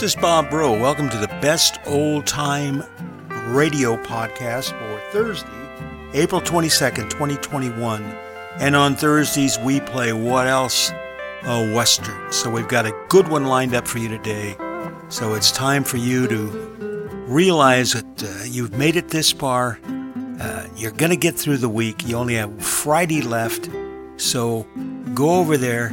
this is Bob Bro. Welcome to the best old time radio podcast for Thursday, April 22nd, 2021. And on Thursdays, we play what else? A Western. So we've got a good one lined up for you today. So it's time for you to realize that uh, you've made it this far. Uh, you're going to get through the week. You only have Friday left. So go over there,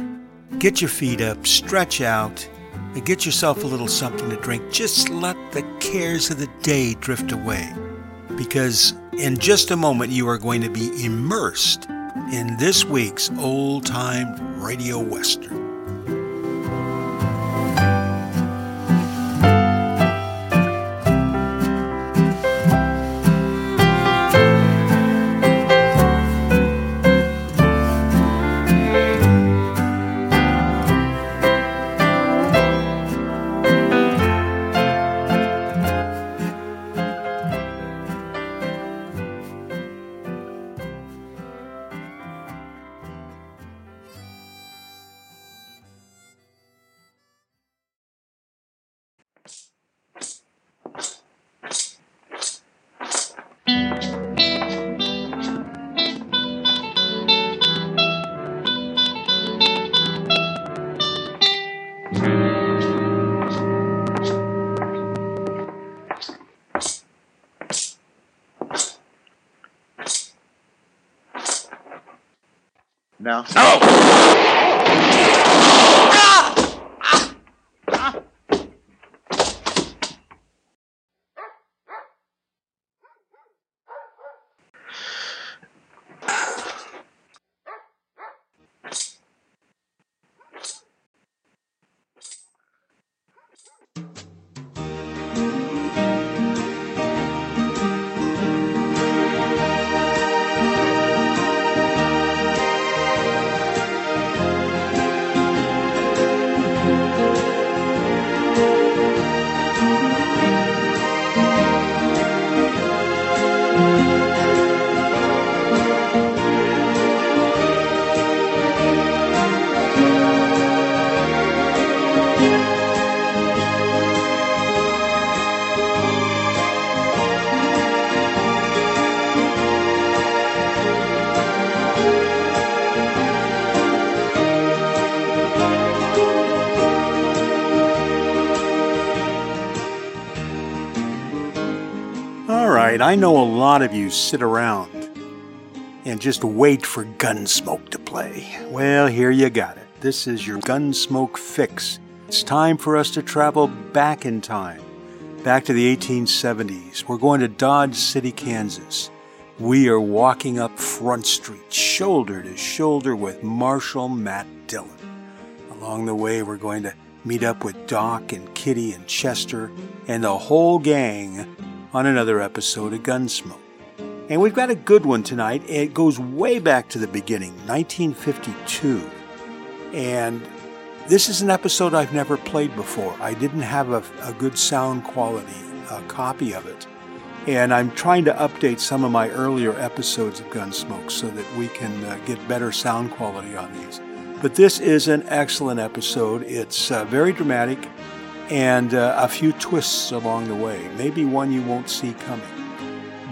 get your feet up, stretch out, and get yourself a little something to drink. Just let the cares of the day drift away. Because in just a moment, you are going to be immersed in this week's old time radio western. All right, I know a lot of you sit around and just wait for Gunsmoke to play. Well, here you got it. This is your Gunsmoke fix. It's time for us to travel back in time, back to the 1870s. We're going to Dodge City, Kansas. We are walking up Front Street, shoulder to shoulder with Marshal Matt Dillon. Along the way, we're going to meet up with Doc and Kitty and Chester and the whole gang on another episode of Gunsmoke. And we've got a good one tonight. It goes way back to the beginning, 1952. And this is an episode I've never played before. I didn't have a, a good sound quality uh, copy of it. And I'm trying to update some of my earlier episodes of Gunsmoke so that we can uh, get better sound quality on these. But this is an excellent episode. It's uh, very dramatic and uh, a few twists along the way, maybe one you won't see coming.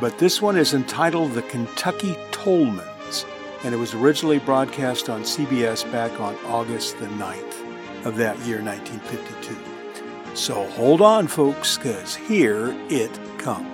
But this one is entitled The Kentucky Tolmans, and it was originally broadcast on CBS back on August the 9th of that year, 1952. So hold on, folks, because here it comes.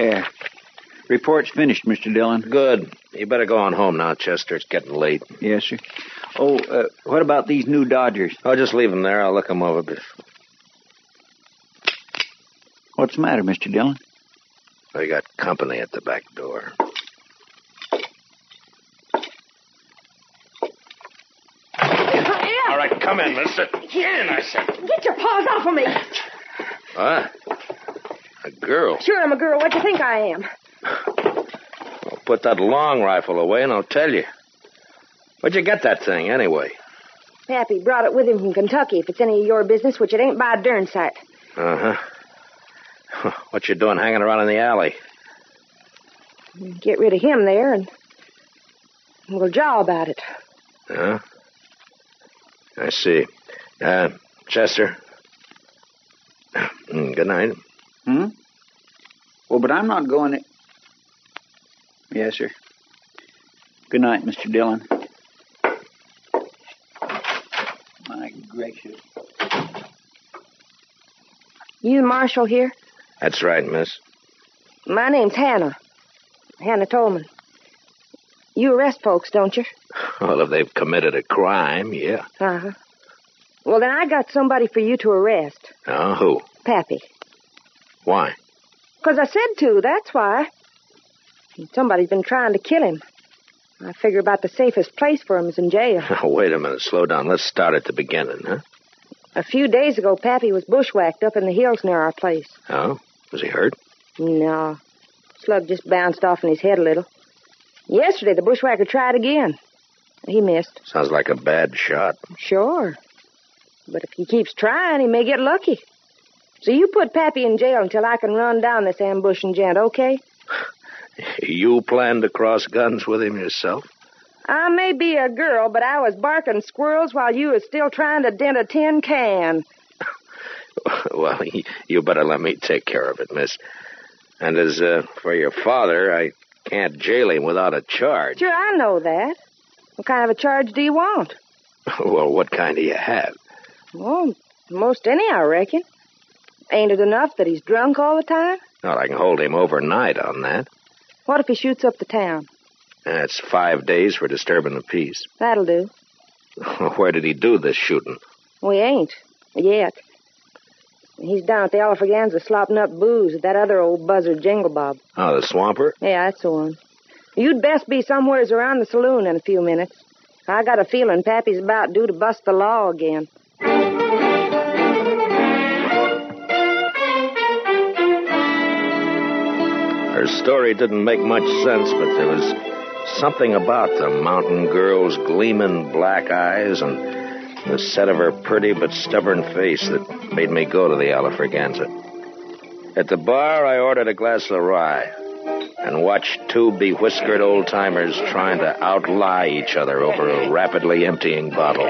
There. Report's finished, Mr. Dillon. Good. You better go on home now, Chester. It's getting late. Yes, sir. Oh, uh, what about these new Dodgers? I'll just leave them there. I'll look them over. But What's the matter, Mr. Dillon? we got company at the back door. All right, come in, mister. In, I said. Get your paws off of me. What? A girl. Sure, I'm a girl. What do you think I am? Well, put that long rifle away and I'll tell you. Where'd you get that thing, anyway? Pappy brought it with him from Kentucky, if it's any of your business, which it ain't by a darn sight. Uh huh. What you doing hanging around in the alley? Get rid of him there, and we'll jaw about it. Huh? I see. Uh, Chester. Mm, Good night. Hmm? Well, but I'm not going to... Yes, sir. Good night, Mr. Dillon. My gracious. You the marshal here? That's right, miss. My name's Hannah. Hannah Tolman. You arrest folks, don't you? Well, if they've committed a crime, yeah. Uh-huh. Well, then I got somebody for you to arrest. Oh, who? Pappy. Why? 'Cause I said to, that's why. Somebody's been trying to kill him. I figure about the safest place for him is in jail. Now, wait a minute. Slow down. Let's start at the beginning, huh? A few days ago, Pappy was bushwhacked up in the hills near our place. Oh? Was he hurt? No. Slug just bounced off in his head a little. Yesterday, the bushwhacker tried again. He missed. Sounds like a bad shot. Sure. But if he keeps trying, he may get lucky. So you put Pappy in jail until I can run down this ambushing gent, okay? You planned to cross guns with him yourself? I may be a girl, but I was barking squirrels while you was still trying to dent a tin can. well, you better let me take care of it, miss. And as uh, for your father, I can't jail him without a charge. Sure, I know that. What kind of a charge do you want? well, what kind do you have? Well, most any, I reckon. Ain't it enough that he's drunk all the time? Well, I can hold him overnight on that. What if he shoots up the town? That's five days for disturbing the peace. That'll do. Where did he do this shooting? We ain't. Yet. He's down at the Alfraganza slopping up booze at that other old buzzard Jingle Bob. Oh, the swamper? Yeah, that's the one. You'd best be somewheres around the saloon in a few minutes. I got a feeling Pappy's about due to bust the law again. Her story didn't make much sense, but there was something about the mountain girl's gleaming black eyes and the set of her pretty but stubborn face that made me go to the Alafraganza. At the bar, I ordered a glass of rye and watched two bewhiskered old timers trying to outlie each other over a rapidly emptying bottle.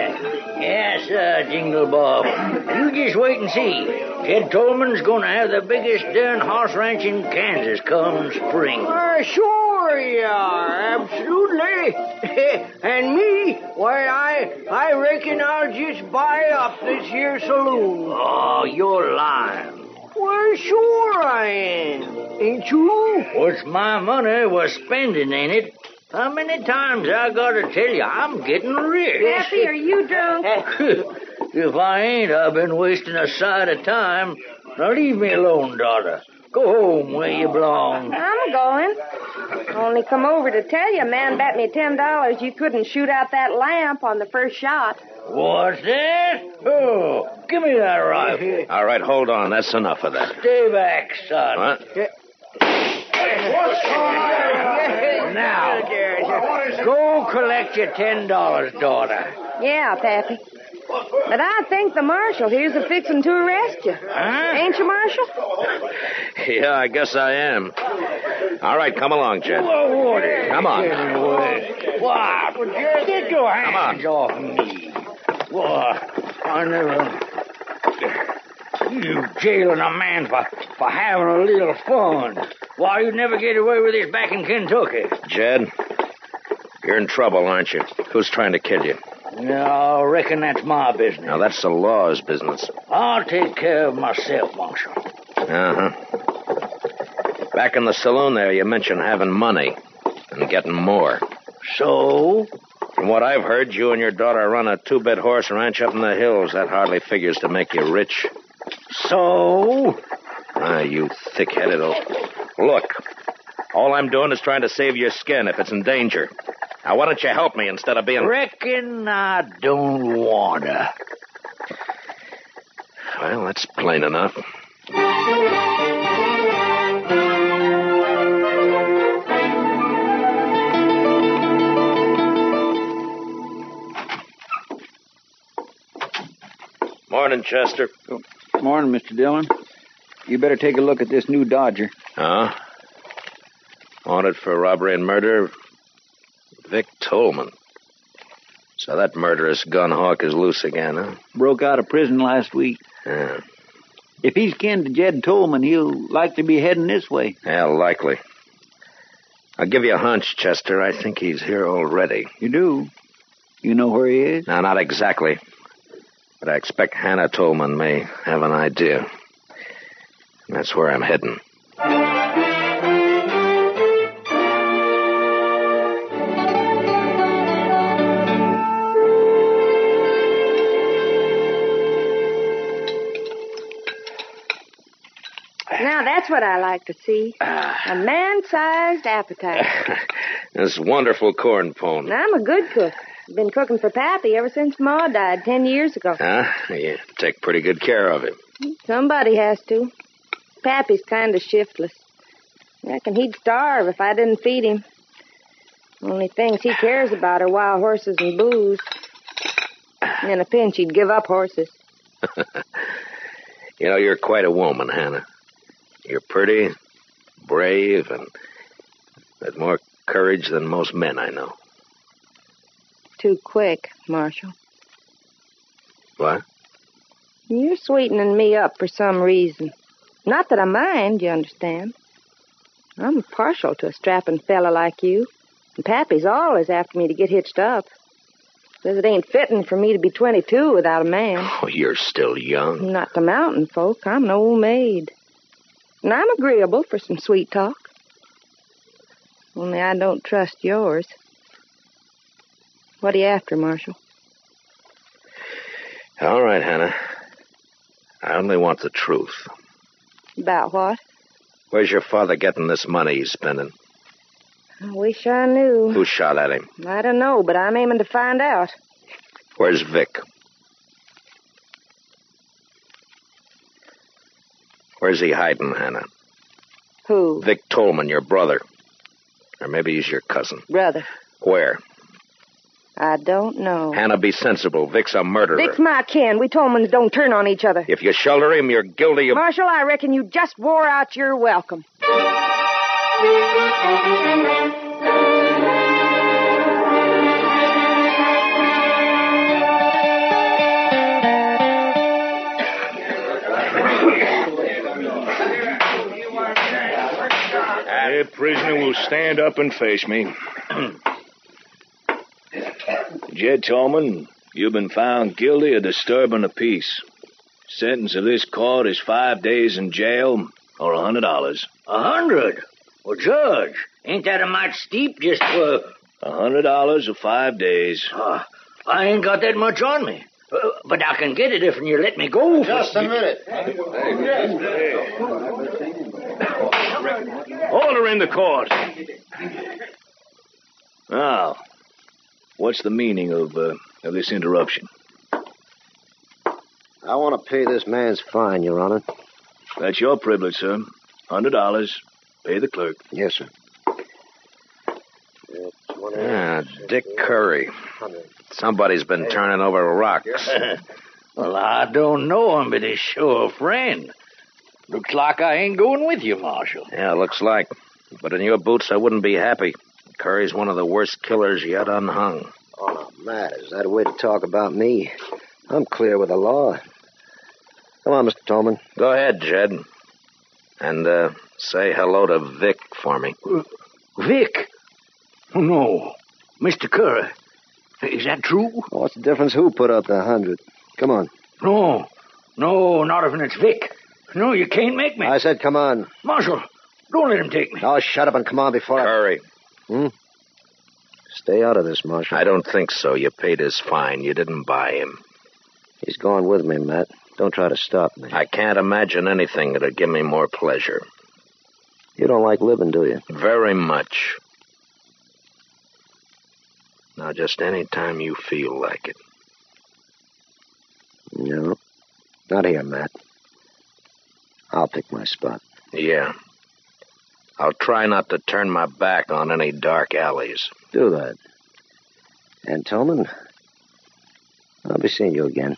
Yes, sir, Jingle Bob. You just wait and see. Ted Tolman's going to have the biggest darn horse ranch in Kansas come spring. Uh, sure you are, absolutely. and me, why, I I reckon I'll just buy up this here saloon. Oh, you're lying. Well, sure I am. Ain't you? What's my money was spending in it? How many times I gotta tell you I'm getting rich? Pappy, are you drunk? if I ain't, I've been wasting a sight of time. Now leave me alone, daughter. Go home where you belong. I'm going. Only come over to tell you, a man bet me ten dollars you couldn't shoot out that lamp on the first shot. What's that? Oh, give me that rifle. All right, hold on. That's enough of that. Stay back, son. What? Now, go collect your ten dollars, daughter. Yeah, Pappy. But I think the marshal here's a fixin' to arrest you. Huh? Ain't you, Marshal? Yeah, I guess I am. All right, come along, Jed. Whoa, what is Come on. getting away? What? Get your hands off me. What? I never. You jailing a man for, for having a little fun. Why, you'd never get away with this back in Kentucky. Jed, you're in trouble, aren't you? Who's trying to kill you? No, I reckon that's my business. Now, that's the law's business. I'll take care of myself, Marshal. Uh huh. Back in the saloon there, you mentioned having money and getting more. So? From what I've heard, you and your daughter run a two bit horse ranch up in the hills. That hardly figures to make you rich. So? Ah, you thick headed old. Look, all I'm doing is trying to save your skin if it's in danger. Now, why don't you help me instead of being. Reckon I don't wanna. Well, that's plain enough. Morning, Chester. Morning, Mr. Dillon. You better take a look at this new Dodger. Huh? Wanted for robbery and murder, Vic Tolman. So that murderous gun hawk is loose again, huh? Broke out of prison last week. Yeah, If he's kin to Jed Tolman, he'll likely be heading this way. yeah likely. I'll give you a hunch, Chester. I think he's here already. You do? You know where he is? No, not exactly. But I expect Hannah Tolman may have an idea. And that's where I'm heading. Now, that's what I like to see. Ah. A man-sized appetite. this wonderful corn pone. I'm a good cook. Been cooking for Pappy ever since Ma died ten years ago. Huh? You take pretty good care of him. Somebody has to. Pappy's kind of shiftless. Reckon he'd starve if I didn't feed him. Only things he cares about are wild horses and booze. In a pinch, he'd give up horses. You know, you're quite a woman, Hannah. You're pretty, brave, and with more courage than most men I know. Too quick, Marshal. What? You're sweetening me up for some reason. Not that I mind, you understand. I'm partial to a strapping fella like you. And Pappy's always after me to get hitched up. Says it ain't fitting for me to be 22 without a man. Oh, you're still young. Not the mountain folk. I'm an old maid. And I'm agreeable for some sweet talk. Only I don't trust yours. What are you after, Marshal? All right, Hannah. I only want the truth. About what? Where's your father getting this money he's spending? I wish I knew. Who shot at him? I don't know, but I'm aiming to find out. Where's Vic? Where's he hiding, Hannah? Who? Vic Tolman, your brother. Or maybe he's your cousin. Brother. Where? I don't know. Hannah, be sensible. Vic's a murderer. Vic's my kin. We Tolmans don't turn on each other. If you shelter him, you're guilty of. Marshal, I reckon you just wore out your welcome. The prisoner will stand up and face me. Jed Tolman, you've been found guilty of disturbing the peace. Sentence of this court is five days in jail or a hundred dollars. A hundred? Well, Judge, ain't that a mite steep just for... A hundred dollars or five days. Uh, I ain't got that much on me. Uh, but I can get it if you let me go. Just a minute. Order in the court. Now, what's the meaning of uh, of this interruption? I want to pay this man's fine, Your Honor. That's your privilege, sir. Hundred dollars. Pay the clerk. Yes, sir. Ah, Uh, Dick Curry. Somebody's been turning over rocks. well, I don't know him, but he's sure a friend. Looks like I ain't going with you, Marshal. Yeah, looks like. But in your boots, I wouldn't be happy. Curry's one of the worst killers yet unhung. Oh, Matt, is that a way to talk about me? I'm clear with the law. Come on, Mr. Tolman. Go ahead, Jed. And uh, say hello to Vic for me. Uh, Vic? Oh, no. Mr. Curry. Is that true? What's the difference who put up the hundred? Come on. No. No, not if it's Vic. No, you can't make me. I said come on. Marshal, don't let him take me. Oh, shut up and come on before I Curry. I... Hmm? Stay out of this, Marshal. I don't think so. You paid his fine. You didn't buy him. He's going with me, Matt. Don't try to stop me. I can't imagine anything that'd give me more pleasure. You don't like living, do you? Very much. Now, just any time you feel like it. No. Not here, Matt. I'll pick my spot. Yeah. I'll try not to turn my back on any dark alleys. Do that. And Tolman, I'll be seeing you again.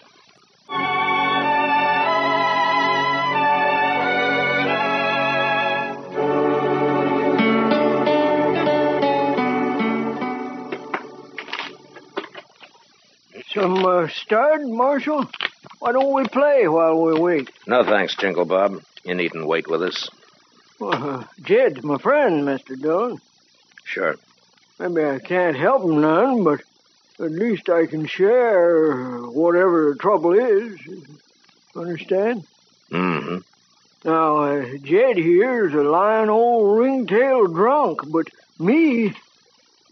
Some uh, stud, Marshal? Why don't we play while we wait? No thanks, Jingle Bob. You needn't wait with us. Uh, Jed's my friend, Mr. Dillon. Sure. Maybe I can't help him none, but at least I can share whatever the trouble is. Understand? Mm-hmm. Now, uh, Jed here's a lying old ringtail drunk, but me,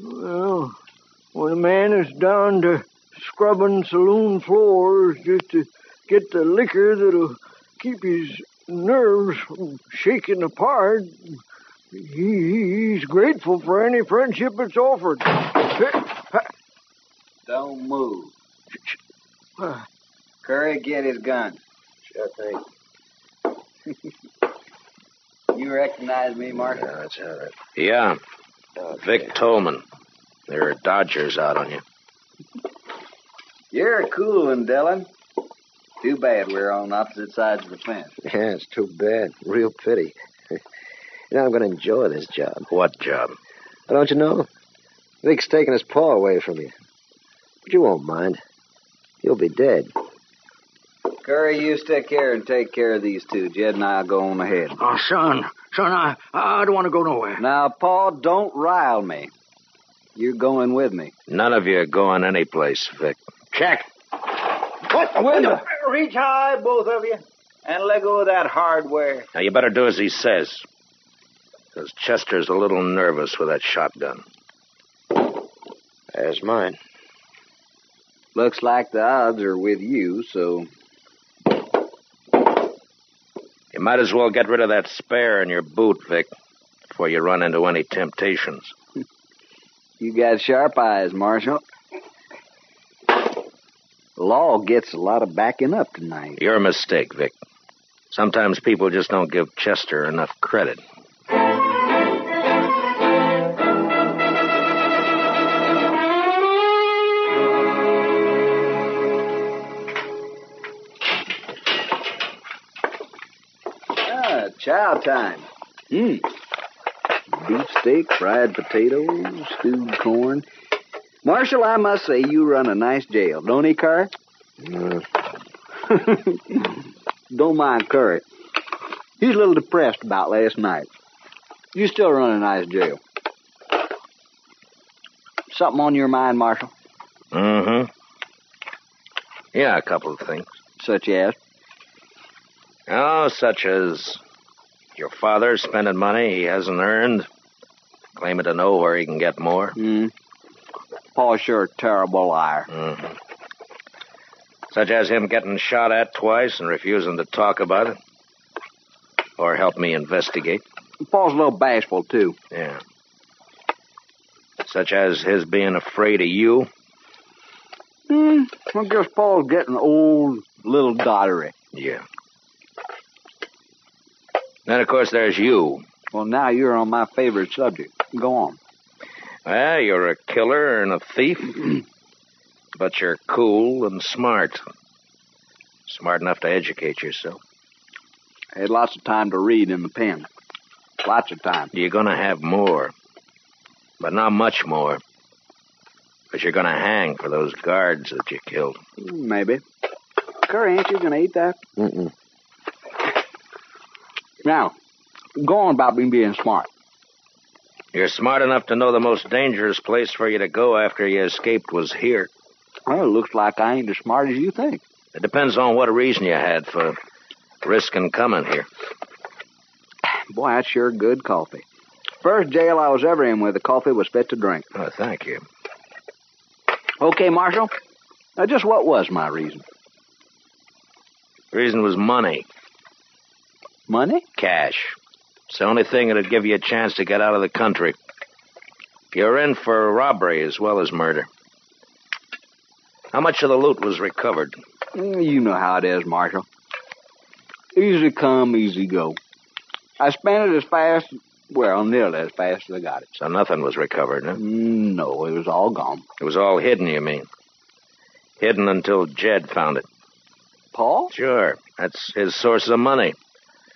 well, when a man is down to scrubbing saloon floors just to get the liquor that'll keep his nerves shaking apart, he, he's grateful for any friendship that's offered. Don't move. Curry, get his gun. Sure thing. you recognize me, Marshal? Yeah, that's all right. Yeah. Okay. Vic Tolman. There are Dodgers out on you. You're cool one, Dillon. Too bad we're on opposite sides of the fence. Yeah, it's too bad. Real pity. you know, I'm going to enjoy this job. What job? Don't you know? Vic's taking his paw away from you. But you won't mind. You'll be dead. Curry, you stick here and take care of these two. Jed and I'll go on ahead. Oh, son, son, I, I don't want to go nowhere. Now, Paul, don't rile me. You're going with me. None of you are going anyplace, Vic. Check. What the window? Reach high, both of you, and let go of that hardware. Now, you better do as he says. Because Chester's a little nervous with that shotgun. There's mine. Looks like the odds are with you, so You might as well get rid of that spare in your boot, Vic, before you run into any temptations. you got sharp eyes, Marshal. Law gets a lot of backing up tonight. You're a mistake, Vic. Sometimes people just don't give Chester enough credit. Ah, chow time. Hmm. Beefsteak, fried potatoes, stewed corn. Marshal, I must say you run a nice jail, don't he, Curry? Uh, don't mind Curry. He's a little depressed about last night. You still run a nice jail. Something on your mind, Marshal? Mm-hmm. Yeah, a couple of things. Such as? Oh, such as your father spending money he hasn't earned, claiming to know where he can get more. Hmm. Paul's sure a terrible liar. Mm-hmm. Such as him getting shot at twice and refusing to talk about it. Or help me investigate. Paul's a little bashful, too. Yeah. Such as his being afraid of you. Hmm. I guess Paul's getting old, little dottery. Yeah. Then, of course, there's you. Well, now you're on my favorite subject. Go on. Well, you're a killer and a thief, but you're cool and smart. Smart enough to educate yourself. I had lots of time to read in the pen. Lots of time. You're going to have more, but not much more. Because you're going to hang for those guards that you killed. Hmm, maybe. Curry, ain't you going to eat that? Mm-mm. Now, go on about me being smart. You're smart enough to know the most dangerous place for you to go after you escaped was here. Well, it looks like I ain't as smart as you think. It depends on what reason you had for risking coming here. Boy, that's sure good coffee. First jail I was ever in where the coffee was fit to drink. Oh, thank you. Okay, Marshal. Now, just what was my reason? Reason was money. Money? Cash. It's the only thing that'd give you a chance to get out of the country. You're in for robbery as well as murder. How much of the loot was recovered? Mm, You know how it is, Marshal. Easy come, easy go. I spent it as fast, well, nearly as fast as I got it. So nothing was recovered, huh? Mm, No, it was all gone. It was all hidden, you mean? Hidden until Jed found it. Paul? Sure. That's his source of money.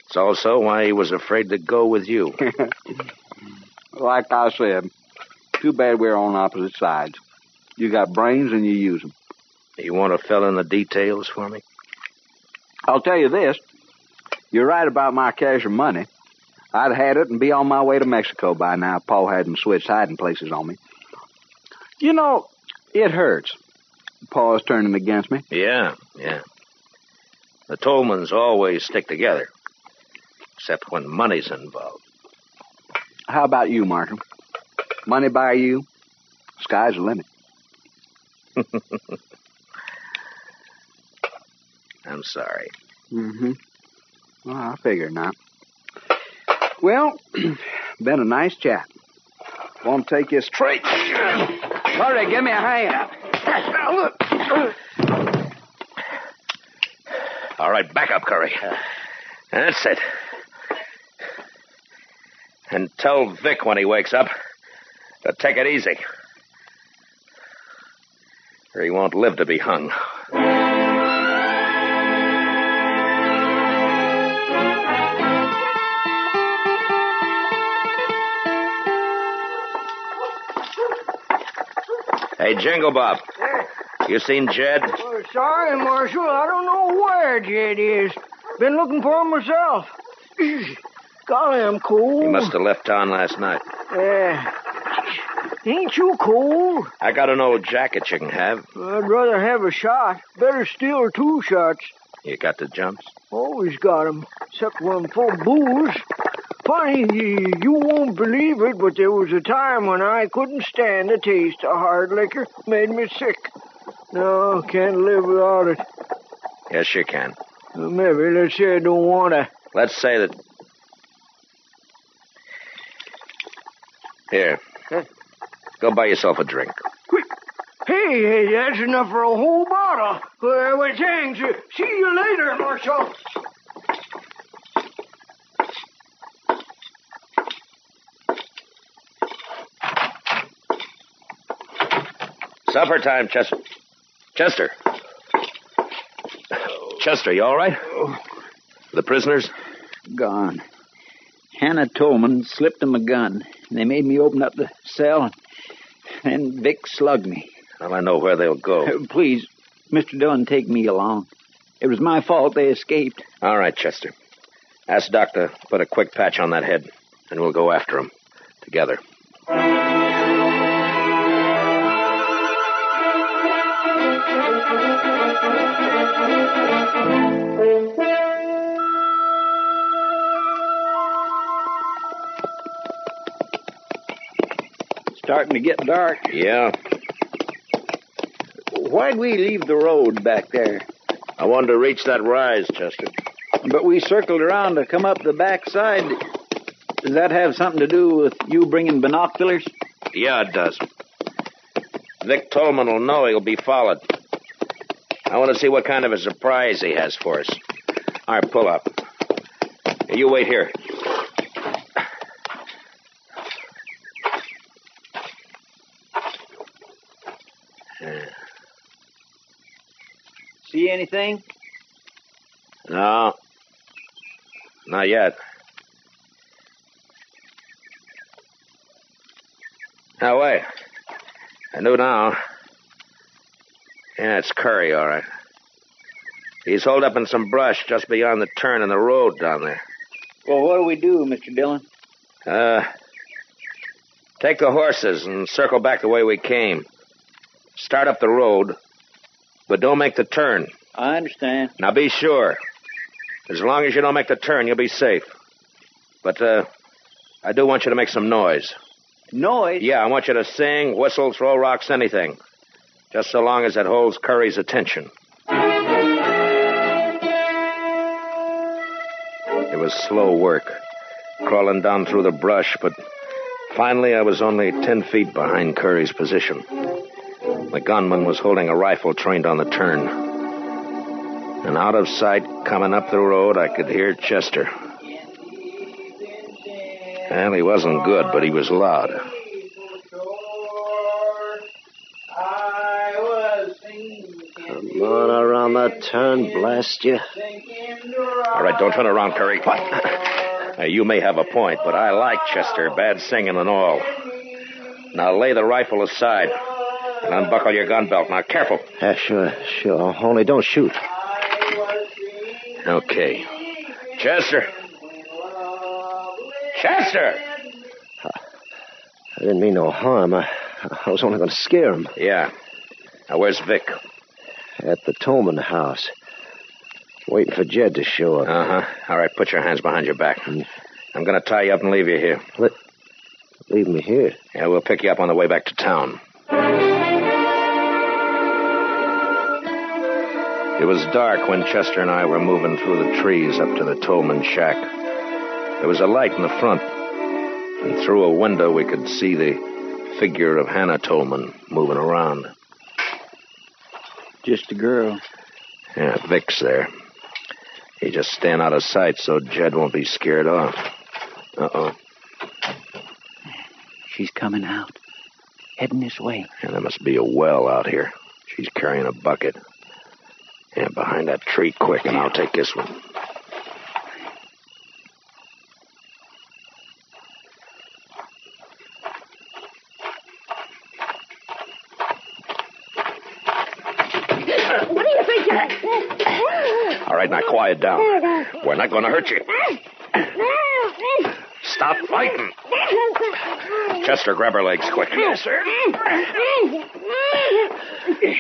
It's also why he was afraid to go with you. like I said, too bad we're on opposite sides. You got brains and you use them. You want to fill in the details for me? I'll tell you this. You're right about my cash and money. I'd had it and be on my way to Mexico by now if Paul hadn't switched hiding places on me. You know, it hurts. Paul's turning against me. Yeah, yeah. The Tolmans always stick together, except when money's involved. How about you, Marshal? Money by you? Sky's the limit. I'm sorry. Mm-hmm. Well, I figure not. Well, been a nice chat. Want to take you straight. Hurry, give me a hand. All right, back up, Curry. That's it. And tell Vic when he wakes up to take it easy. Or he won't live to be hung. Hey, Jingle Bob. You seen Jed? Oh, sorry, Marshal. I don't know where Jed is. Been looking for him myself. Golly, I'm cold. He must have left town last night. Yeah. Ain't you cold? I got an old jacket you can have. I'd rather have a shot. Better still two shots. You got the jumps? Always got 'em, except when I'm full of booze. Funny, you, you won't believe it, but there was a time when I couldn't stand the taste of hard liquor. Made me sick. No, can't live without it. Yes, you can. Well, maybe, let's say I don't want to. Let's say that. Here. Go buy yourself a drink. Hey, hey, that's enough for a whole bottle. Well, well thanks. Uh, see you later, Marshal. Supper time, Chester. Chester. Chester, you all right? The prisoners? Gone. Hannah Tolman slipped him a gun. They made me open up the cell, and then Vic slugged me. Well, I know where they'll go. Please, Mr. Dunn, take me along. It was my fault they escaped. All right, Chester. Ask Doc to put a quick patch on that head, and we'll go after him together. Starting to get dark. Yeah. Why'd we leave the road back there? I wanted to reach that rise, Chester. But we circled around to come up the back side. Does that have something to do with you bringing binoculars? Yeah, it does. Vic Tolman will know he'll be followed. I want to see what kind of a surprise he has for us. All right, pull up. You wait here. Anything? No. Not yet. Now, wait. I knew now. Yeah, it's Curry, all right. He's holed up in some brush just beyond the turn in the road down there. Well, what do we do, Mr. Dillon? Uh, take the horses and circle back the way we came. Start up the road, but don't make the turn. I understand. Now be sure. As long as you don't make the turn, you'll be safe. But, uh, I do want you to make some noise. Noise? Yeah, I want you to sing, whistle, throw rocks, anything. Just so long as it holds Curry's attention. It was slow work, crawling down through the brush, but finally I was only ten feet behind Curry's position. The gunman was holding a rifle trained on the turn. And out of sight, coming up the road, I could hear Chester. Well, he wasn't good, but he was loud. Come on around the turn, blast you. All right, don't turn around, Curry. What? Now, you may have a point, but I like Chester, bad singing and all. Now lay the rifle aside and unbuckle your gun belt. Now, careful. Yeah, sure, sure. Only don't shoot. Okay. Chester. Chester! I didn't mean no harm. I, I was only going to scare him. Yeah. Now, where's Vic? At the Tolman house. Waiting for Jed to show up. Uh huh. All right, put your hands behind your back. I'm going to tie you up and leave you here. Let, leave me here? Yeah, we'll pick you up on the way back to town. It was dark when Chester and I were moving through the trees up to the Tolman shack. There was a light in the front, and through a window we could see the figure of Hannah Tolman moving around. Just a girl. Yeah, Vic's there. He just stand out of sight so Jed won't be scared off. Uh oh. She's coming out. Heading this way. Yeah, there must be a well out here. She's carrying a bucket. Yeah, behind that tree quick, and I'll take this one. What do you think you're... All right, now quiet down. We're not going to hurt you. Stop fighting. Chester, grab her legs quick. Yes, sir.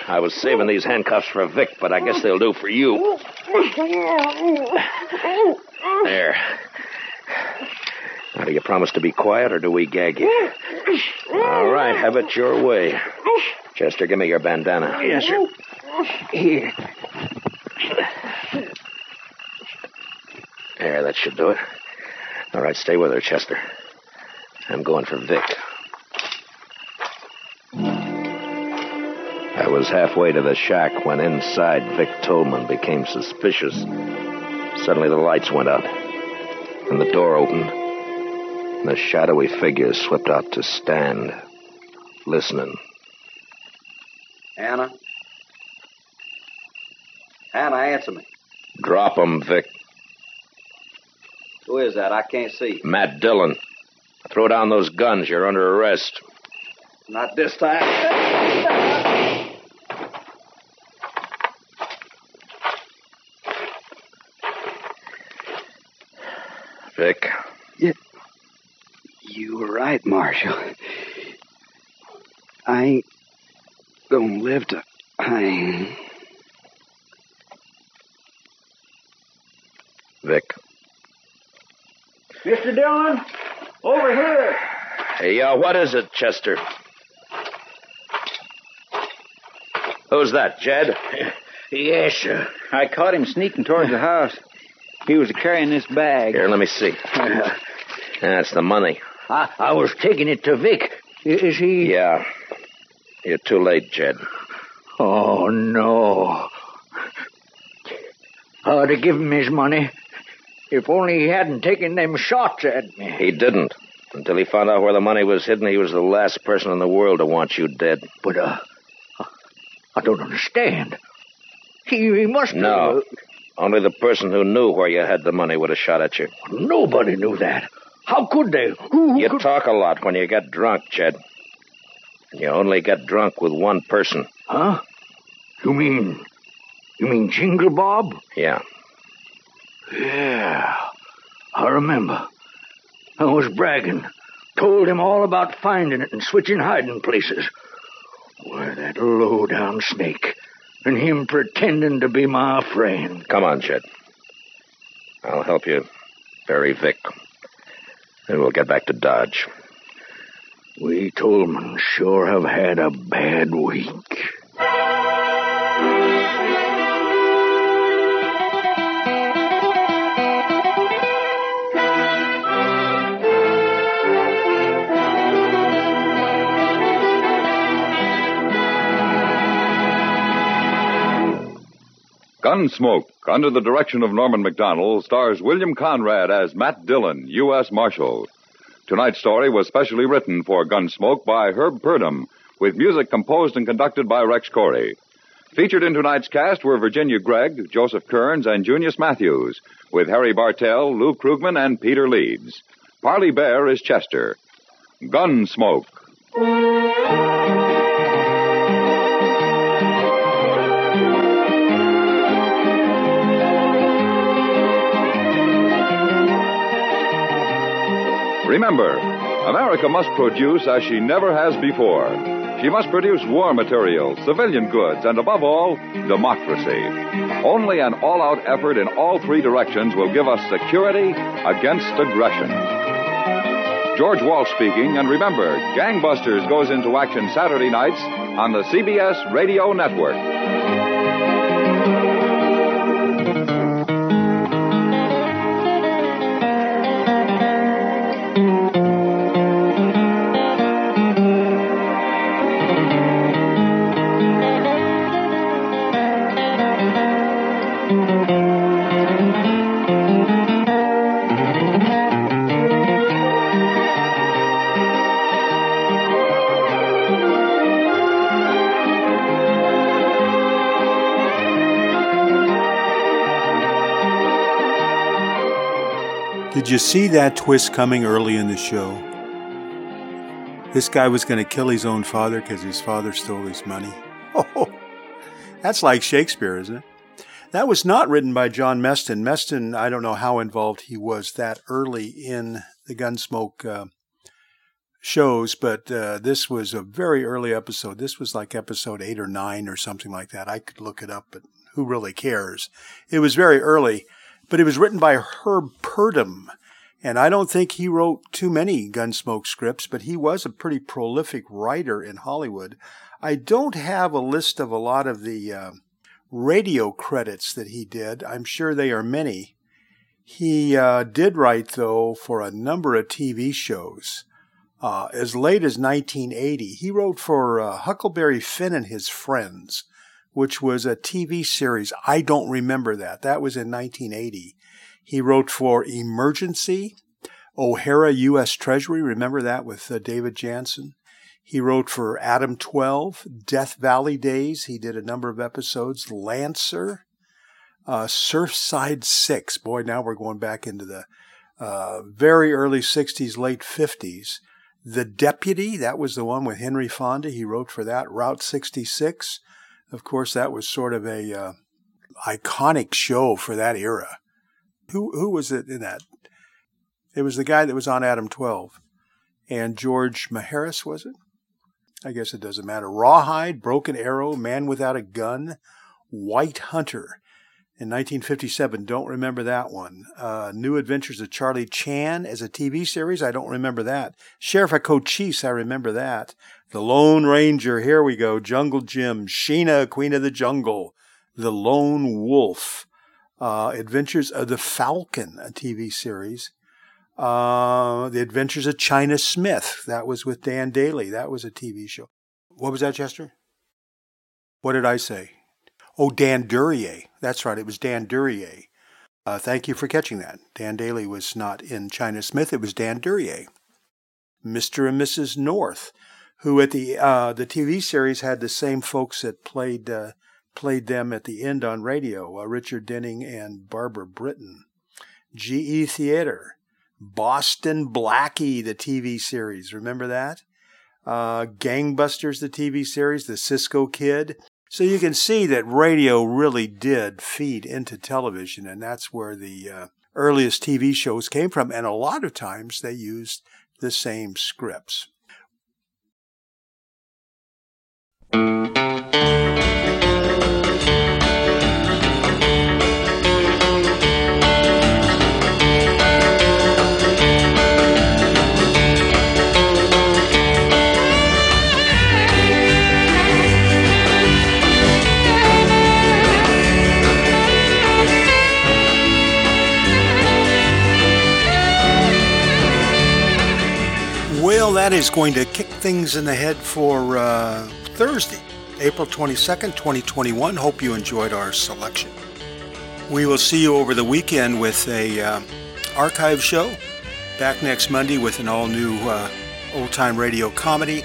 I was saving these handcuffs for Vic, but I guess they'll do for you. There. Now, do you promise to be quiet, or do we gag you? All right, have it your way. Chester, give me your bandana. Yes, sir. Here. There, that should do it. All right, stay with her, Chester. I'm going for Vic. I was halfway to the shack when inside Vic Tolman became suspicious. Suddenly the lights went out, and the door opened, and a shadowy figure swept out to stand, listening. Anna? Anna, answer me. Drop him, Vic. Who is that? I can't see. Matt Dillon. Throw down those guns. You're under arrest. Not this time. Vic. You were right, Marshal. I ain't gonna live to hang. Vic. Mr. Dillon, over here. Hey, uh, what is it, Chester? Who's that, Jed? Yes, sir. I caught him sneaking towards the house. He was carrying this bag. Here, let me see. That's the money. I, I was taking it to Vic. Is he? Yeah. You're too late, Jed. Oh, no. I ought to give him his money. If only he hadn't taken them shots at me. He didn't. Until he found out where the money was hidden, he was the last person in the world to want you dead. But, uh, I don't understand. He, he must. No. Only the person who knew where you had the money would have shot at you. Nobody knew that. How could they? Who, who You could... talk a lot when you get drunk, Jed. And you only get drunk with one person. Huh? You mean... You mean Jingle Bob? Yeah. Yeah. I remember. I was bragging. Told him all about finding it and switching hiding places. Why, that low-down snake. And him pretending to be my friend. Come on, Jed. I'll help you bury Vic. And we'll get back to Dodge. We Tolman sure have had a bad week. Gunsmoke, under the direction of Norman Macdonnell, stars William Conrad as Matt Dillon, U.S. Marshal. Tonight's story was specially written for Gunsmoke by Herb Purdum, with music composed and conducted by Rex Koury. Featured in tonight's cast were Virginia Gregg, Joseph Kearns, and Junius Matthews, with Harry Bartell, Lou Krugman, and Peter Leeds. Parley Baer is Chester. Gunsmoke. Remember, America must produce as she never has before. She must produce war materials, civilian goods, and above all, democracy. Only an all out effort in all three directions will give us security against aggression. George Walsh speaking, and remember, Gangbusters goes into action Saturday nights on the CBS Radio Network. Did you see that twist coming early in the show? This guy was going to kill his own father because his father stole his money. Oh, that's like Shakespeare, isn't it? That was not written by John Meston. Meston, I don't know how involved he was that early in the Gunsmoke uh, shows, but uh, this was a very early episode. This was like episode eight or nine or something like that. I could look it up, but who really cares? It was very early, but it was written by Herb Purdum. And I don't think he wrote too many Gunsmoke scripts, but he was a pretty prolific writer in Hollywood. I don't have a list of a lot of the uh, radio credits that he did. I'm sure they are many. He uh, did write, though, for a number of TV shows. Uh, as late as 1980, he wrote for uh, Huckleberry Finn and His Friends, which was a TV series. I don't remember that. That was in 1980. He wrote for Emergency, O'Hara U.S. Treasury. Remember that with uh, David Janssen? He wrote for Adam 12, Death Valley Days. He did a number of episodes. Lancer, uh, Surfside 6. Boy, now we're going back into the uh, very early 60s, late 50s. The Deputy, that was the one with Henry Fonda. He wrote for that. Route 66. Of course, that was sort of a uh, iconic show for that era. Who who was it in that? It was the guy that was on Adam 12. And George Maharis, was it? I guess it doesn't matter. Rawhide, Broken Arrow, Man Without a Gun, White Hunter. In 1957, don't remember that one. Uh, New Adventures of Charlie Chan as a TV series, I don't remember that. Sheriff of Cochise, I remember that. The Lone Ranger, here we go. Jungle Jim, Sheena, Queen of the Jungle, The Lone Wolf, uh, Adventures of the Falcon, a TV series. Uh, the Adventures of China Smith, that was with Dan Daly. That was a TV show. What was that, Chester? What did I say? Oh, Dan Duryea. That's right. It was Dan Duryea. Uh, thank you for catching that. Dan Daly was not in China Smith. It was Dan Duryea. Mr. and Mrs. North, who at the uh, the TV series had the same folks that played uh, played them at the end on radio, uh, Richard Denning and Barbara Britton. GE Theater, Boston Blackie, the TV series. Remember that? Uh, Gangbusters, the TV series, The Cisco Kid. So you can see that radio really did feed into television, and that's where the uh, earliest TV shows came from. And a lot of times they used the same scripts. That is going to kick things in the head for uh, Thursday, April 22nd, 2021. Hope you enjoyed our selection. We will see you over the weekend with a uh, archive show. Back next Monday with an all new uh, old time radio comedy.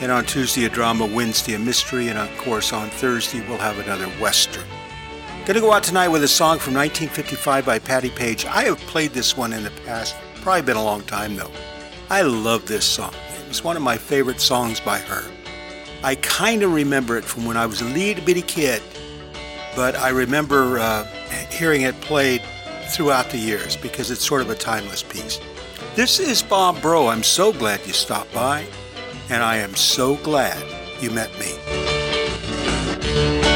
And on Tuesday, a drama, Wednesday, a mystery. And of course, on Thursday, we'll have another Western. Gonna go out tonight with a song from 1955 by Patti Page. I have played this one in the past, probably been a long time though. I love this song. It was one of my favorite songs by her. I kind of remember it from when I was a little bitty kid, but I remember uh, hearing it played throughout the years because it's sort of a timeless piece. This is Bob Bro. I'm so glad you stopped by, and I am so glad you met me.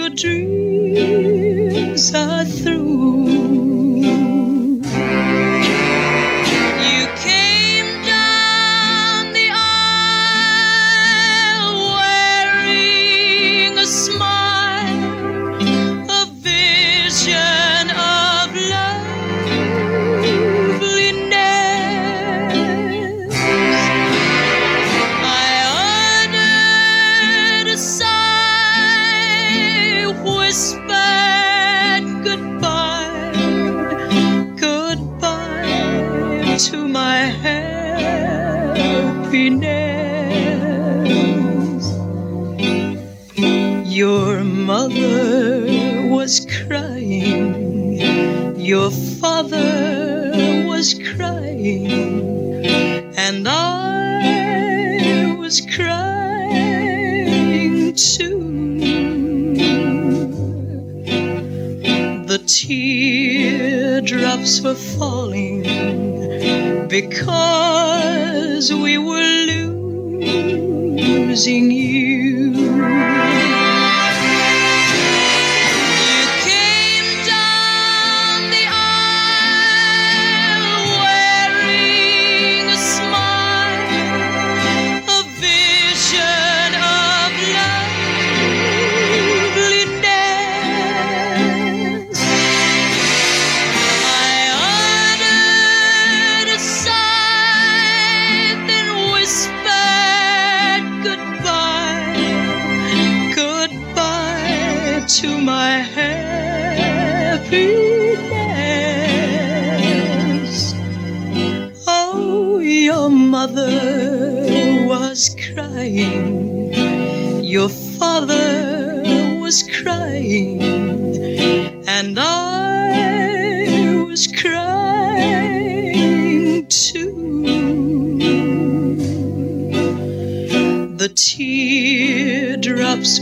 Your dreams are through.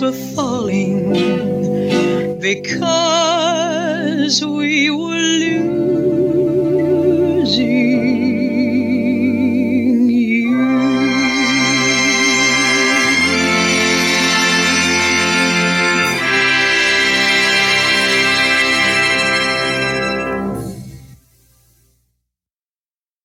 Were falling. Because